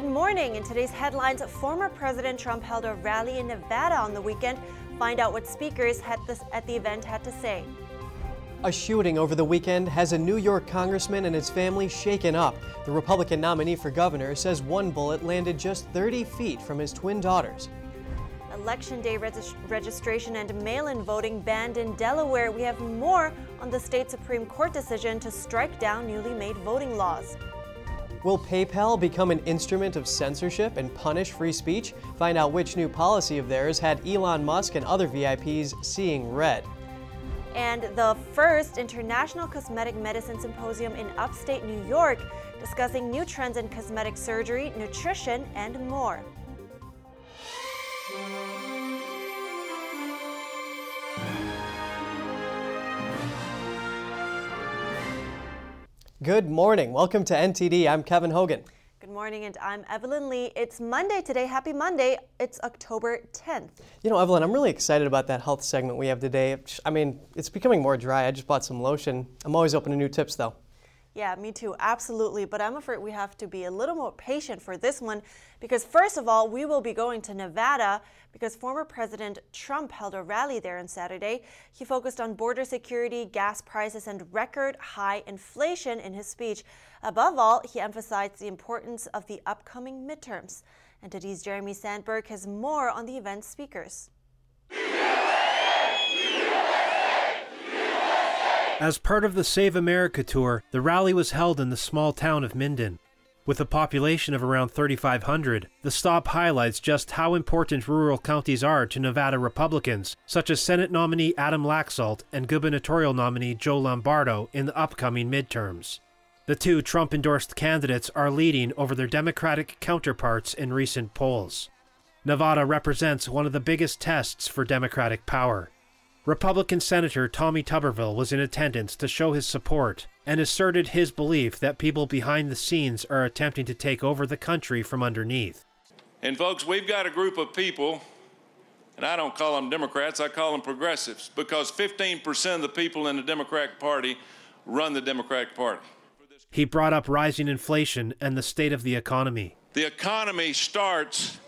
good morning. In today's headlines, former President Trump held a rally in Nevada on the weekend. Find out what speakers this, at the event had to say. A shooting over the weekend has a New York congressman and his family shaken up. The Republican nominee for governor says one bullet landed just 30 feet from his twin daughters. Election Day regist- registration and mail in voting banned in Delaware. We have more on the state Supreme Court decision to strike down newly made voting laws. Will PayPal become an instrument of censorship and punish free speech? Find out which new policy of theirs had Elon Musk and other VIPs seeing red. And the first International Cosmetic Medicine Symposium in upstate New York, discussing new trends in cosmetic surgery, nutrition, and more. Good morning. Welcome to NTD. I'm Kevin Hogan. Good morning, and I'm Evelyn Lee. It's Monday today. Happy Monday. It's October 10th. You know, Evelyn, I'm really excited about that health segment we have today. I mean, it's becoming more dry. I just bought some lotion. I'm always open to new tips, though. Yeah, me too, absolutely. But I'm afraid we have to be a little more patient for this one because, first of all, we will be going to Nevada because former President Trump held a rally there on Saturday. He focused on border security, gas prices, and record high inflation in his speech. Above all, he emphasized the importance of the upcoming midterms. And today's Jeremy Sandberg has more on the event's speakers. As part of the Save America tour, the rally was held in the small town of Minden. With a population of around 3,500, the stop highlights just how important rural counties are to Nevada Republicans, such as Senate nominee Adam Laxalt and gubernatorial nominee Joe Lombardo in the upcoming midterms. The two Trump endorsed candidates are leading over their Democratic counterparts in recent polls. Nevada represents one of the biggest tests for Democratic power. Republican Senator Tommy Tuberville was in attendance to show his support and asserted his belief that people behind the scenes are attempting to take over the country from underneath. And, folks, we've got a group of people, and I don't call them Democrats, I call them progressives, because 15% of the people in the Democratic Party run the Democratic Party. He brought up rising inflation and the state of the economy. The economy starts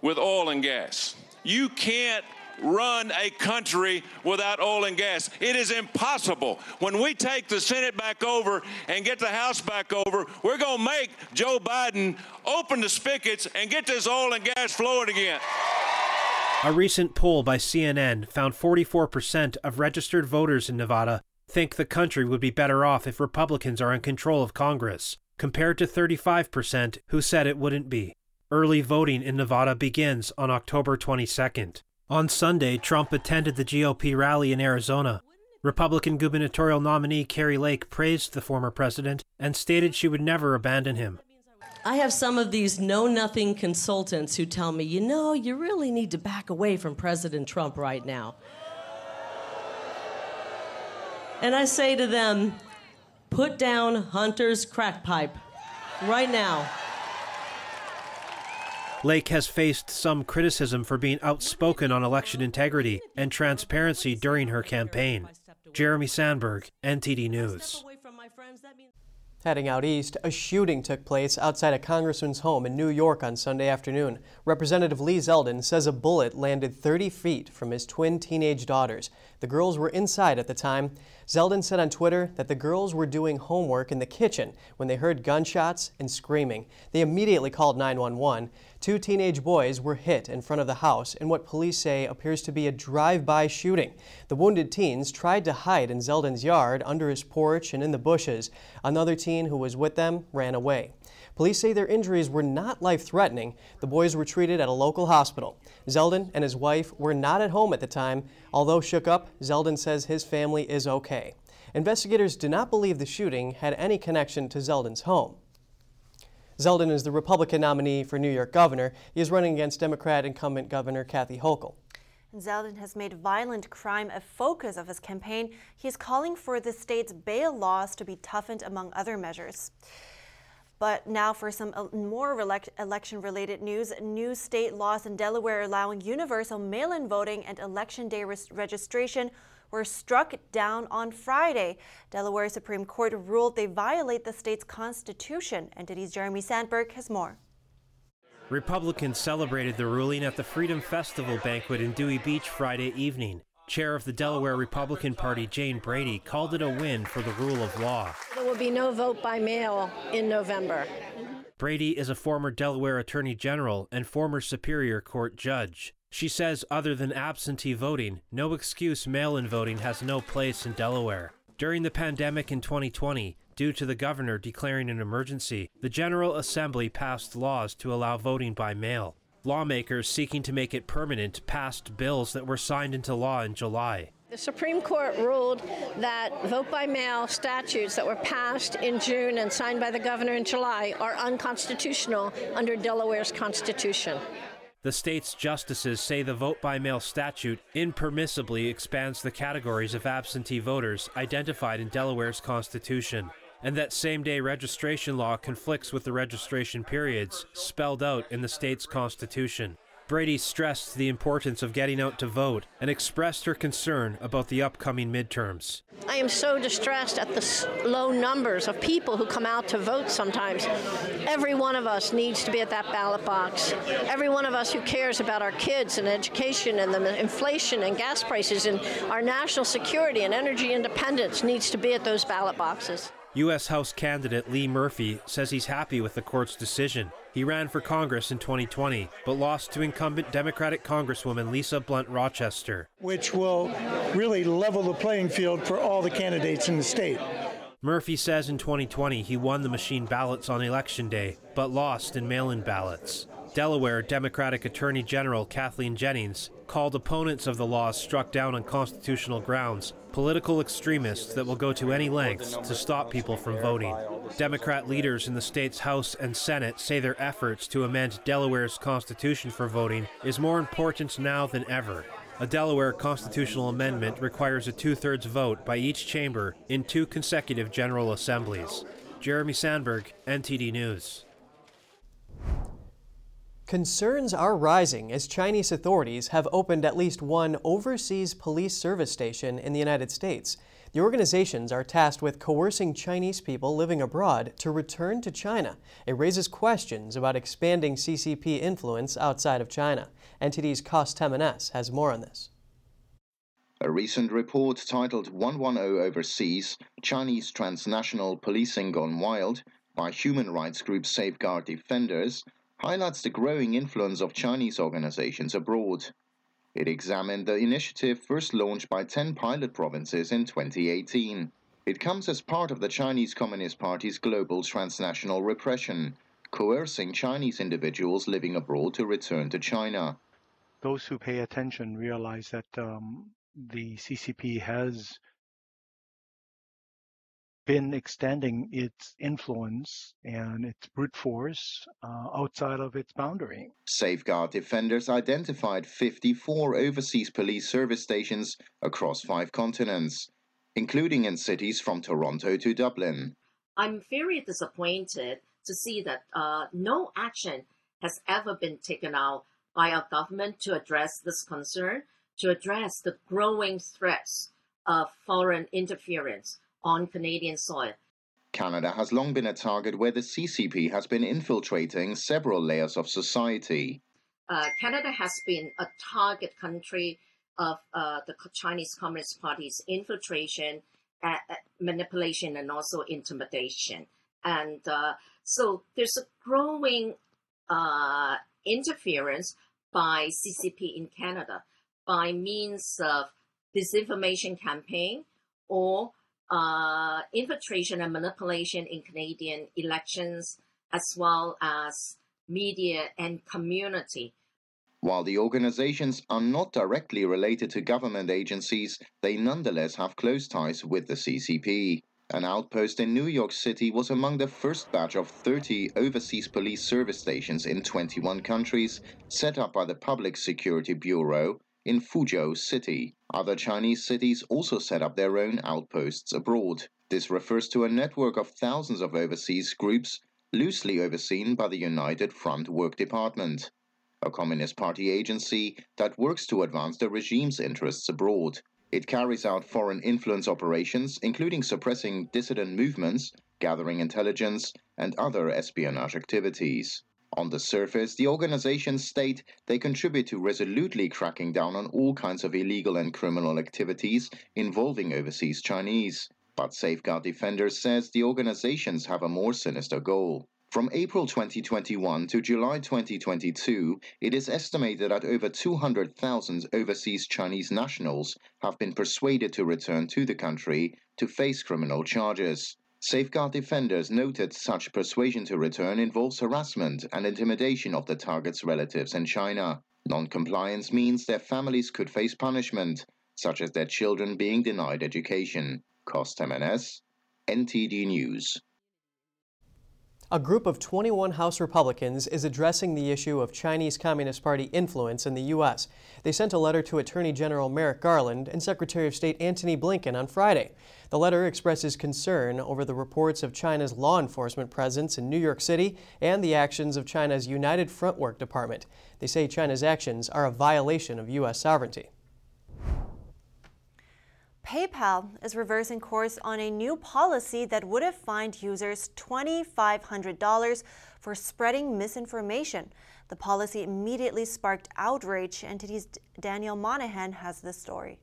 with oil and gas. You can't run a country without oil and gas. It is impossible. When we take the Senate back over and get the House back over, we're going to make Joe Biden open the spigots and get this oil and gas flowing again. A recent poll by CNN found 44% of registered voters in Nevada think the country would be better off if Republicans are in control of Congress, compared to 35% who said it wouldn't be. Early voting in Nevada begins on October 22nd. On Sunday, Trump attended the GOP rally in Arizona. Republican gubernatorial nominee Kari Lake praised the former president and stated she would never abandon him. I have some of these know nothing consultants who tell me, you know, you really need to back away from President Trump right now. And I say to them, put down Hunter's crack pipe right now. Lake has faced some criticism for being outspoken on election integrity and transparency during her campaign. Jeremy Sandberg, NTD News. Heading out east, a shooting took place outside a congressman's home in New York on Sunday afternoon. Representative Lee Zeldin says a bullet landed 30 feet from his twin teenage daughters. The girls were inside at the time. Zeldin said on Twitter that the girls were doing homework in the kitchen when they heard gunshots and screaming. They immediately called 911. Two teenage boys were hit in front of the house in what police say appears to be a drive-by shooting. The wounded teens tried to hide in Zeldin's yard, under his porch, and in the bushes. Another teen who was with them ran away. Police say their injuries were not life-threatening. The boys were treated at a local hospital. Zeldin and his wife were not at home at the time. Although shook up, Zeldin says his family is okay. Investigators do not believe the shooting had any connection to Zeldin's home. Zeldin is the Republican nominee for New York governor. He is running against Democrat incumbent Governor Kathy Hochul. Zeldin has made violent crime a focus of his campaign. He is calling for the state's bail laws to be toughened, among other measures. But now for some uh, more election related news. New state laws in Delaware allowing universal mail in voting and election day registration were struck down on Friday. Delaware Supreme Court ruled they violate the state's constitution. NTD's Jeremy Sandberg has more. Republicans celebrated the ruling at the Freedom Festival banquet in Dewey Beach Friday evening. Chair of the Delaware Republican Party, Jane Brady, called it a win for the rule of law. There will be no vote by mail in November. Brady is a former Delaware Attorney General and former Superior Court judge. She says, other than absentee voting, no excuse mail in voting has no place in Delaware. During the pandemic in 2020, due to the governor declaring an emergency, the General Assembly passed laws to allow voting by mail. Lawmakers seeking to make it permanent passed bills that were signed into law in July. The Supreme Court ruled that vote by mail statutes that were passed in June and signed by the governor in July are unconstitutional under Delaware's constitution. The state's justices say the vote by mail statute impermissibly expands the categories of absentee voters identified in Delaware's constitution, and that same day registration law conflicts with the registration periods spelled out in the state's constitution. Brady stressed the importance of getting out to vote and expressed her concern about the upcoming midterms. I am so distressed at the low numbers of people who come out to vote sometimes. Every one of us needs to be at that ballot box. Every one of us who cares about our kids and education and the inflation and gas prices and our national security and energy independence needs to be at those ballot boxes. U.S. House candidate Lee Murphy says he's happy with the court's decision. He ran for Congress in 2020, but lost to incumbent Democratic Congresswoman Lisa Blunt Rochester. Which will really level the playing field for all the candidates in the state. Murphy says in 2020 he won the machine ballots on Election Day, but lost in mail in ballots. Delaware Democratic Attorney General Kathleen Jennings called opponents of the laws struck down on constitutional grounds political extremists that will go to any lengths to stop people from voting. Democrat leaders in the state's House and Senate say their efforts to amend Delaware's constitution for voting is more important now than ever. A Delaware constitutional amendment requires a two thirds vote by each chamber in two consecutive General Assemblies. Jeremy Sandberg, NTD News. Concerns are rising as Chinese authorities have opened at least one overseas police service station in the United States. The organizations are tasked with coercing Chinese people living abroad to return to China. It raises questions about expanding CCP influence outside of China. NTD's Kos Temenes has more on this. A recent report titled 110 Overseas Chinese Transnational Policing Gone Wild by human rights group Safeguard Defenders highlights the growing influence of Chinese organizations abroad. It examined the initiative first launched by 10 pilot provinces in 2018. It comes as part of the Chinese Communist Party's global transnational repression, coercing Chinese individuals living abroad to return to China. Those who pay attention realize that um, the CCP has been extending its influence and its brute force uh, outside of its boundary. Safeguard Defenders identified 54 overseas police service stations across five continents, including in cities from Toronto to Dublin. I'm very disappointed to see that uh, no action has ever been taken out by our government to address this concern, to address the growing threats of foreign interference on Canadian soil. Canada has long been a target where the CCP has been infiltrating several layers of society. Uh, Canada has been a target country of uh, the Chinese Communist Party's infiltration, uh, manipulation, and also intimidation. And uh, so there's a growing uh, interference by CCP in Canada by means of disinformation campaign or uh, infiltration and manipulation in Canadian elections, as well as media and community. While the organizations are not directly related to government agencies, they nonetheless have close ties with the CCP. An outpost in New York City was among the first batch of 30 overseas police service stations in 21 countries set up by the Public Security Bureau in Fuzhou City. Other Chinese cities also set up their own outposts abroad. This refers to a network of thousands of overseas groups loosely overseen by the United Front Work Department, a Communist Party agency that works to advance the regime's interests abroad. It carries out foreign influence operations, including suppressing dissident movements, gathering intelligence, and other espionage activities. On the surface, the organizations state they contribute to resolutely cracking down on all kinds of illegal and criminal activities involving overseas Chinese. But Safeguard Defenders says the organizations have a more sinister goal. From April 2021 to July 2022, it is estimated that over 200,000 overseas Chinese nationals have been persuaded to return to the country to face criminal charges. Safeguard defenders noted such persuasion to return involves harassment and intimidation of the target's relatives in China. Non-compliance means their families could face punishment, such as their children being denied education. Kos Temenes, NTD News. A group of 21 House Republicans is addressing the issue of Chinese Communist Party influence in the U.S. They sent a letter to Attorney General Merrick Garland and Secretary of State Antony Blinken on Friday. The letter expresses concern over the reports of China's law enforcement presence in New York City and the actions of China's United Front Work Department. They say China's actions are a violation of U.S. sovereignty. PayPal is reversing course on a new policy that would have fined users $2,500 for spreading misinformation. The policy immediately sparked outrage. NTD's Daniel Monahan has the story.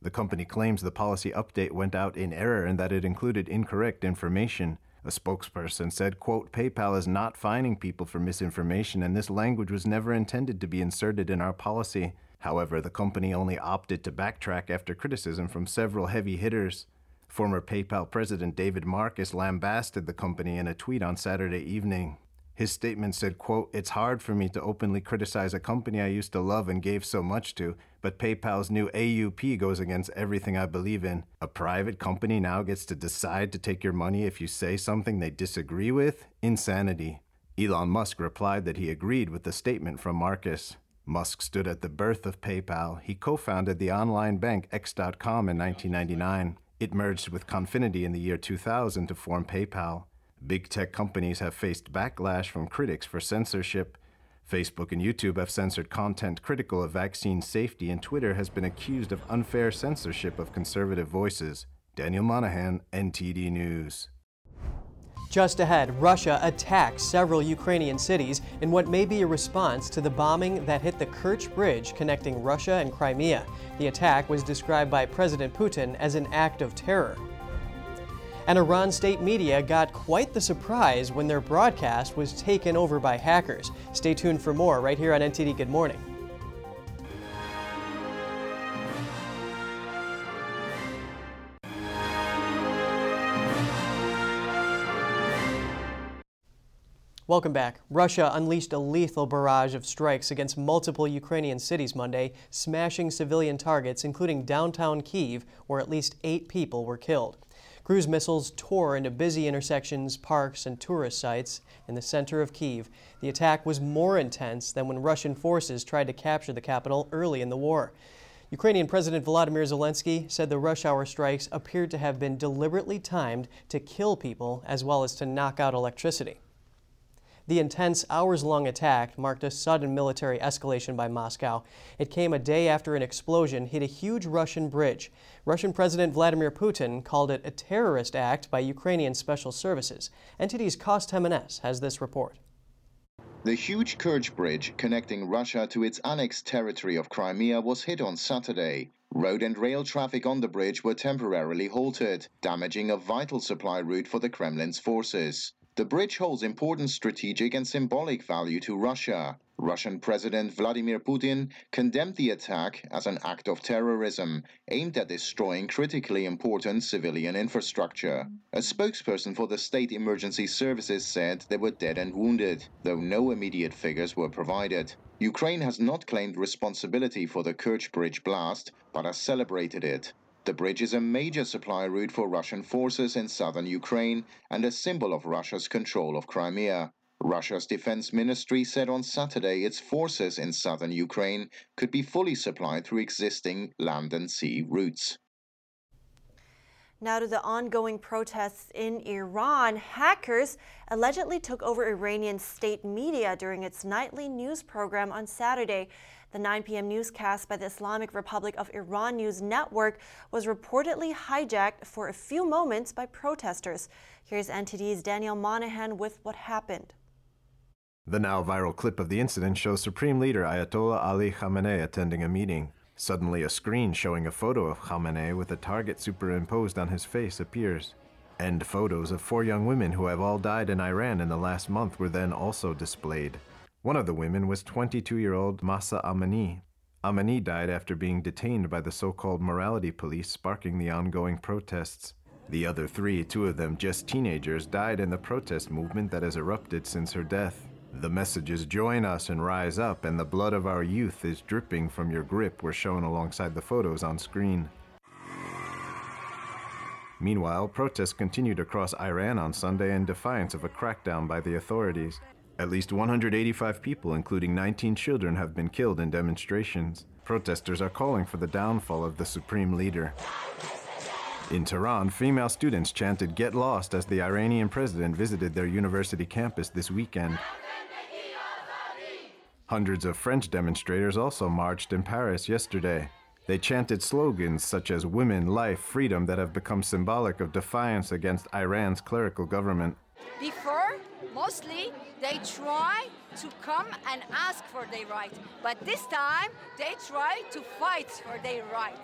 The company claims the policy update went out in error and that it included incorrect information. A spokesperson said, quote, PayPal is not fining people for misinformation and this language was never intended to be inserted in our policy. However, the company only opted to backtrack after criticism from several heavy hitters. Former PayPal president David Marcus lambasted the company in a tweet on Saturday evening. His statement said, quote, It's hard for me to openly criticize a company I used to love and gave so much to, but PayPal's new AUP goes against everything I believe in. A private company now gets to decide to take your money if you say something they disagree with? Insanity. Elon Musk replied that he agreed with the statement from Marcus. Musk stood at the birth of PayPal. He co founded the online bank X.com in 1999. It merged with Confinity in the year 2000 to form PayPal. Big tech companies have faced backlash from critics for censorship. Facebook and YouTube have censored content critical of vaccine safety, and Twitter has been accused of unfair censorship of conservative voices. Daniel Monahan, NTD News. Just ahead, Russia attacks several Ukrainian cities in what may be a response to the bombing that hit the Kerch Bridge connecting Russia and Crimea. The attack was described by President Putin as an act of terror. And Iran state media got quite the surprise when their broadcast was taken over by hackers. Stay tuned for more right here on NTD Good Morning. Welcome back. Russia unleashed a lethal barrage of strikes against multiple Ukrainian cities Monday, smashing civilian targets, including downtown Kiev, where at least eight people were killed. Cruise missiles tore into busy intersections, parks, and tourist sites in the center of Kiev. The attack was more intense than when Russian forces tried to capture the capital early in the war. Ukrainian President Volodymyr Zelensky said the rush hour strikes appeared to have been deliberately timed to kill people as well as to knock out electricity. The intense, hours long attack marked a sudden military escalation by Moscow. It came a day after an explosion hit a huge Russian bridge. Russian President Vladimir Putin called it a terrorist act by Ukrainian special services. NTD's Kos Temenes has this report. The huge Kerch Bridge connecting Russia to its annexed territory of Crimea was hit on Saturday. Road and rail traffic on the bridge were temporarily halted, damaging a vital supply route for the Kremlin's forces. The bridge holds important strategic and symbolic value to Russia. Russian President Vladimir Putin condemned the attack as an act of terrorism aimed at destroying critically important civilian infrastructure. A spokesperson for the state emergency services said they were dead and wounded, though no immediate figures were provided. Ukraine has not claimed responsibility for the Kerch Bridge blast, but has celebrated it. The bridge is a major supply route for Russian forces in southern Ukraine and a symbol of Russia's control of Crimea. Russia's defense ministry said on Saturday its forces in southern Ukraine could be fully supplied through existing land and sea routes. Now to the ongoing protests in Iran. Hackers allegedly took over Iranian state media during its nightly news program on Saturday. The 9 p.m. newscast by the Islamic Republic of Iran News Network was reportedly hijacked for a few moments by protesters. Here's NTD's Daniel Monahan with what happened. The now viral clip of the incident shows Supreme Leader Ayatollah Ali Khamenei attending a meeting. Suddenly, a screen showing a photo of Khamenei with a target superimposed on his face appears. And photos of four young women who have all died in Iran in the last month were then also displayed. One of the women was 22 year old Mahsa Amini. Amini died after being detained by the so called morality police, sparking the ongoing protests. The other three, two of them just teenagers, died in the protest movement that has erupted since her death. The messages join us and rise up, and the blood of our youth is dripping from your grip were shown alongside the photos on screen. Meanwhile, protests continued across Iran on Sunday in defiance of a crackdown by the authorities. At least 185 people, including 19 children, have been killed in demonstrations. Protesters are calling for the downfall of the supreme leader. In Tehran, female students chanted Get Lost as the Iranian president visited their university campus this weekend. Hundreds of French demonstrators also marched in Paris yesterday. They chanted slogans such as women, life, freedom that have become symbolic of defiance against Iran's clerical government. Before, mostly, they try to come and ask for their right, but this time they try to fight for their rights.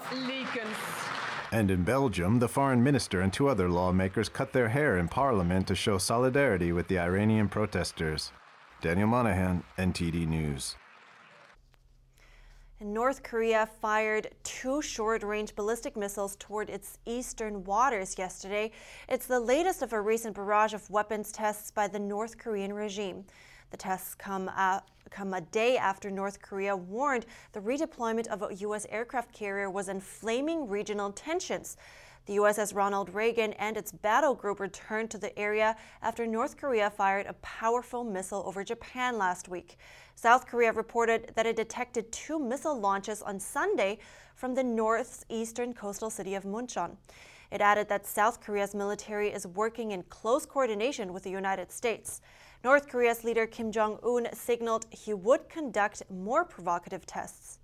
And in Belgium, the foreign minister and two other lawmakers cut their hair in parliament to show solidarity with the Iranian protesters. Daniel Monahan, NTD News. North Korea fired two short range ballistic missiles toward its eastern waters yesterday. It's the latest of a recent barrage of weapons tests by the North Korean regime. The tests come, uh, come a day after North Korea warned the redeployment of a U.S. aircraft carrier was inflaming regional tensions. The USS Ronald Reagan and its battle group returned to the area after North Korea fired a powerful missile over Japan last week. South Korea reported that it detected two missile launches on Sunday from the northeastern coastal city of Munchon. It added that South Korea's military is working in close coordination with the United States. North Korea's leader Kim Jong un signaled he would conduct more provocative tests.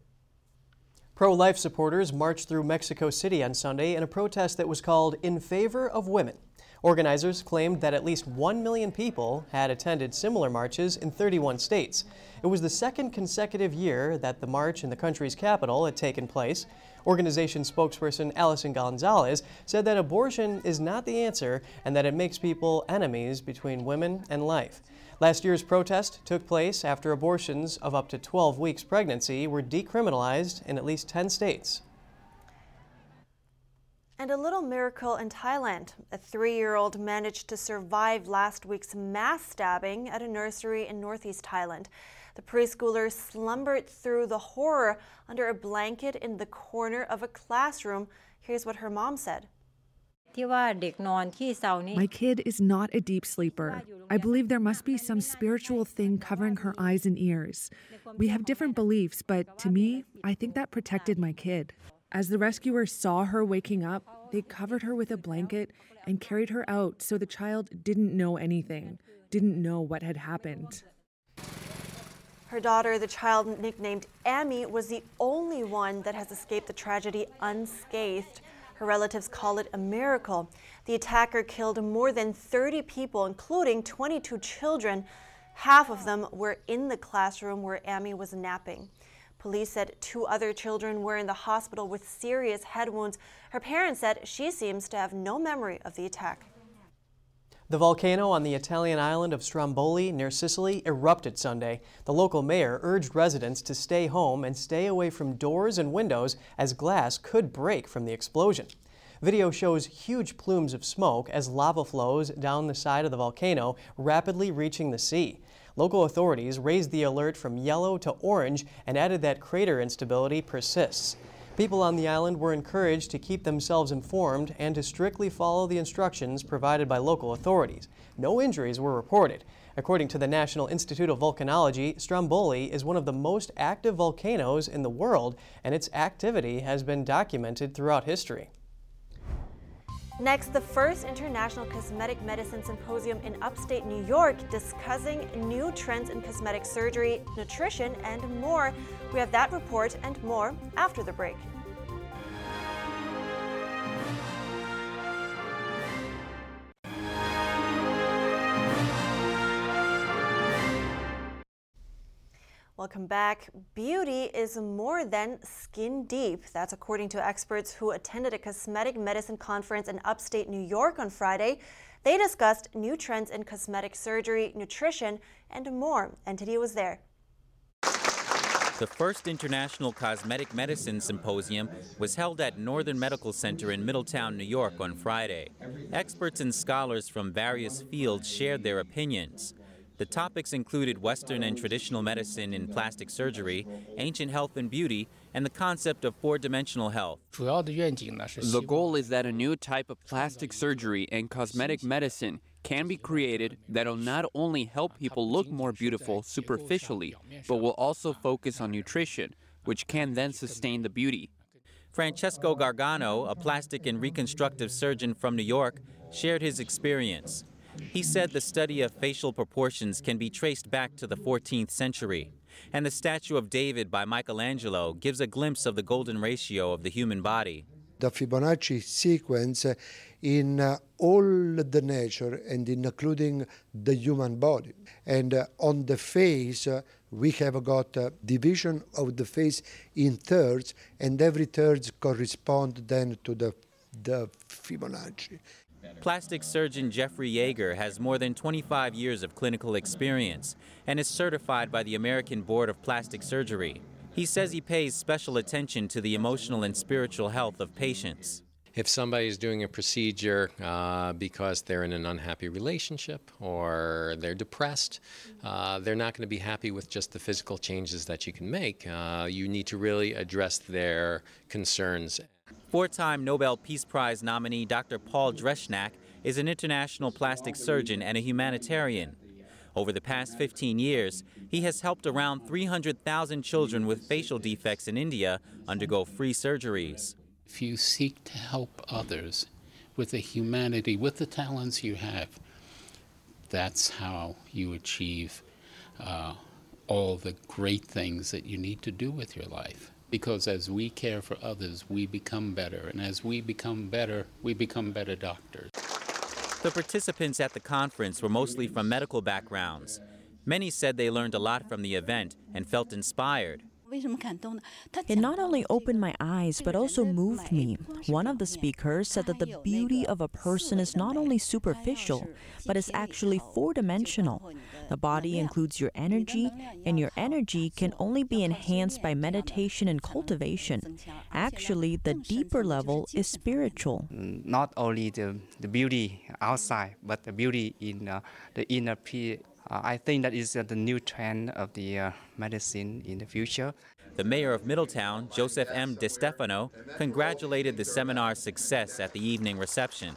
Pro life supporters marched through Mexico City on Sunday in a protest that was called In Favor of Women. Organizers claimed that at least 1 million people had attended similar marches in 31 states. It was the second consecutive year that the march in the country's capital had taken place. Organization spokesperson Allison Gonzalez said that abortion is not the answer and that it makes people enemies between women and life. Last year's protest took place after abortions of up to 12 weeks pregnancy were decriminalized in at least 10 states. And a little miracle in Thailand. A three year old managed to survive last week's mass stabbing at a nursery in northeast Thailand. The preschooler slumbered through the horror under a blanket in the corner of a classroom. Here's what her mom said. My kid is not a deep sleeper. I believe there must be some spiritual thing covering her eyes and ears. We have different beliefs, but to me, I think that protected my kid. As the rescuers saw her waking up, they covered her with a blanket and carried her out so the child didn't know anything, didn't know what had happened. Her daughter, the child nicknamed Amy, was the only one that has escaped the tragedy unscathed. Her relatives call it a miracle. The attacker killed more than 30 people, including 22 children. Half of them were in the classroom where Amy was napping. Police said two other children were in the hospital with serious head wounds. Her parents said she seems to have no memory of the attack. The volcano on the Italian island of Stromboli near Sicily erupted Sunday. The local mayor urged residents to stay home and stay away from doors and windows as glass could break from the explosion. Video shows huge plumes of smoke as lava flows down the side of the volcano, rapidly reaching the sea. Local authorities raised the alert from yellow to orange and added that crater instability persists. People on the island were encouraged to keep themselves informed and to strictly follow the instructions provided by local authorities. No injuries were reported. According to the National Institute of Volcanology, Stromboli is one of the most active volcanoes in the world, and its activity has been documented throughout history. Next, the first International Cosmetic Medicine Symposium in upstate New York discussing new trends in cosmetic surgery, nutrition, and more. We have that report and more after the break. Welcome back. Beauty is more than skin deep. That's according to experts who attended a cosmetic medicine conference in upstate New York on Friday. They discussed new trends in cosmetic surgery, nutrition, and more. NTD was there. The first International Cosmetic Medicine Symposium was held at Northern Medical Center in Middletown, New York on Friday. Experts and scholars from various fields shared their opinions. The topics included Western and traditional medicine in plastic surgery, ancient health and beauty, and the concept of four dimensional health. The goal is that a new type of plastic surgery and cosmetic medicine can be created that'll not only help people look more beautiful superficially, but will also focus on nutrition, which can then sustain the beauty. Francesco Gargano, a plastic and reconstructive surgeon from New York, shared his experience. He said the study of facial proportions can be traced back to the 14th century, and the statue of David by Michelangelo gives a glimpse of the golden ratio of the human body. The Fibonacci sequence in uh, all the nature and including the human body. And uh, on the face, uh, we have got a division of the face in thirds, and every third correspond then to the, the Fibonacci. Plastic surgeon Jeffrey Yeager has more than 25 years of clinical experience and is certified by the American Board of Plastic Surgery. He says he pays special attention to the emotional and spiritual health of patients. If somebody is doing a procedure uh, because they're in an unhappy relationship or they're depressed, uh, they're not going to be happy with just the physical changes that you can make. Uh, you need to really address their concerns. Four time Nobel Peace Prize nominee Dr. Paul Dreschnack is an international plastic surgeon and a humanitarian. Over the past 15 years, he has helped around 300,000 children with facial defects in India undergo free surgeries. If you seek to help others with the humanity, with the talents you have, that's how you achieve uh, all the great things that you need to do with your life. Because as we care for others, we become better. And as we become better, we become better doctors. The participants at the conference were mostly from medical backgrounds. Many said they learned a lot from the event and felt inspired. It not only opened my eyes, but also moved me. One of the speakers said that the beauty of a person is not only superficial, but is actually four dimensional. The body includes your energy, and your energy can only be enhanced by meditation and cultivation. Actually, the deeper level is spiritual. Not only the, the beauty outside, but the beauty in uh, the inner peace uh, I think that is uh, the new trend of the uh, medicine in the future. The mayor of Middletown, Joseph M. DeStefano, congratulated the seminar's success at the evening reception.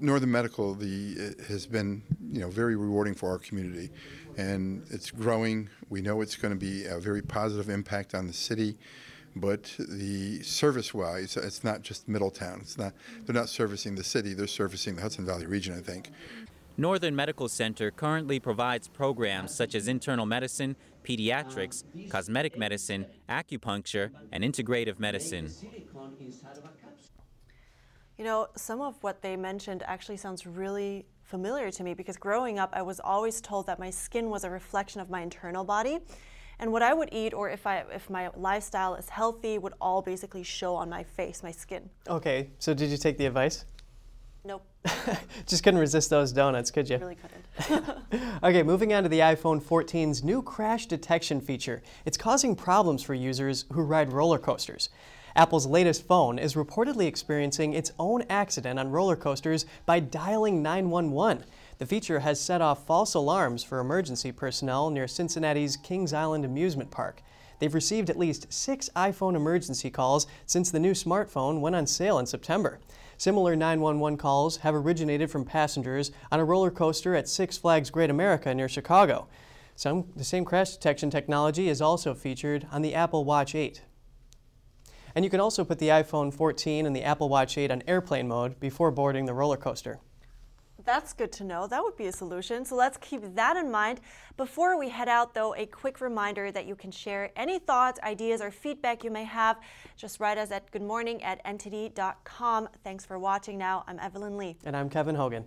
Northern Medical the, has been, you know, very rewarding for our community, and it's growing. We know it's going to be a very positive impact on the city, but the service-wise, it's not just Middletown. It's not. They're not servicing the city. They're servicing the Hudson Valley region, I think. Northern Medical Center currently provides programs such as internal medicine, pediatrics, cosmetic medicine, acupuncture, and integrative medicine. You know, some of what they mentioned actually sounds really familiar to me because growing up, I was always told that my skin was a reflection of my internal body. And what I would eat, or if I if my lifestyle is healthy, would all basically show on my face, my skin. Okay, so did you take the advice? Nope. Just couldn't resist those donuts, could you? Really couldn't. okay, moving on to the iPhone 14's new crash detection feature. It's causing problems for users who ride roller coasters. Apple's latest phone is reportedly experiencing its own accident on roller coasters by dialing 911. The feature has set off false alarms for emergency personnel near Cincinnati's Kings Island Amusement Park. They've received at least six iPhone emergency calls since the new smartphone went on sale in September. Similar 911 calls have originated from passengers on a roller coaster at Six Flags Great America near Chicago. Some, the same crash detection technology is also featured on the Apple Watch 8. And you can also put the iPhone 14 and the Apple Watch 8 on airplane mode before boarding the roller coaster. That's good to know. That would be a solution. So let's keep that in mind. Before we head out, though, a quick reminder that you can share any thoughts, ideas, or feedback you may have. Just write us at goodmorning at ntd.com. Thanks for watching now. I'm Evelyn Lee. And I'm Kevin Hogan.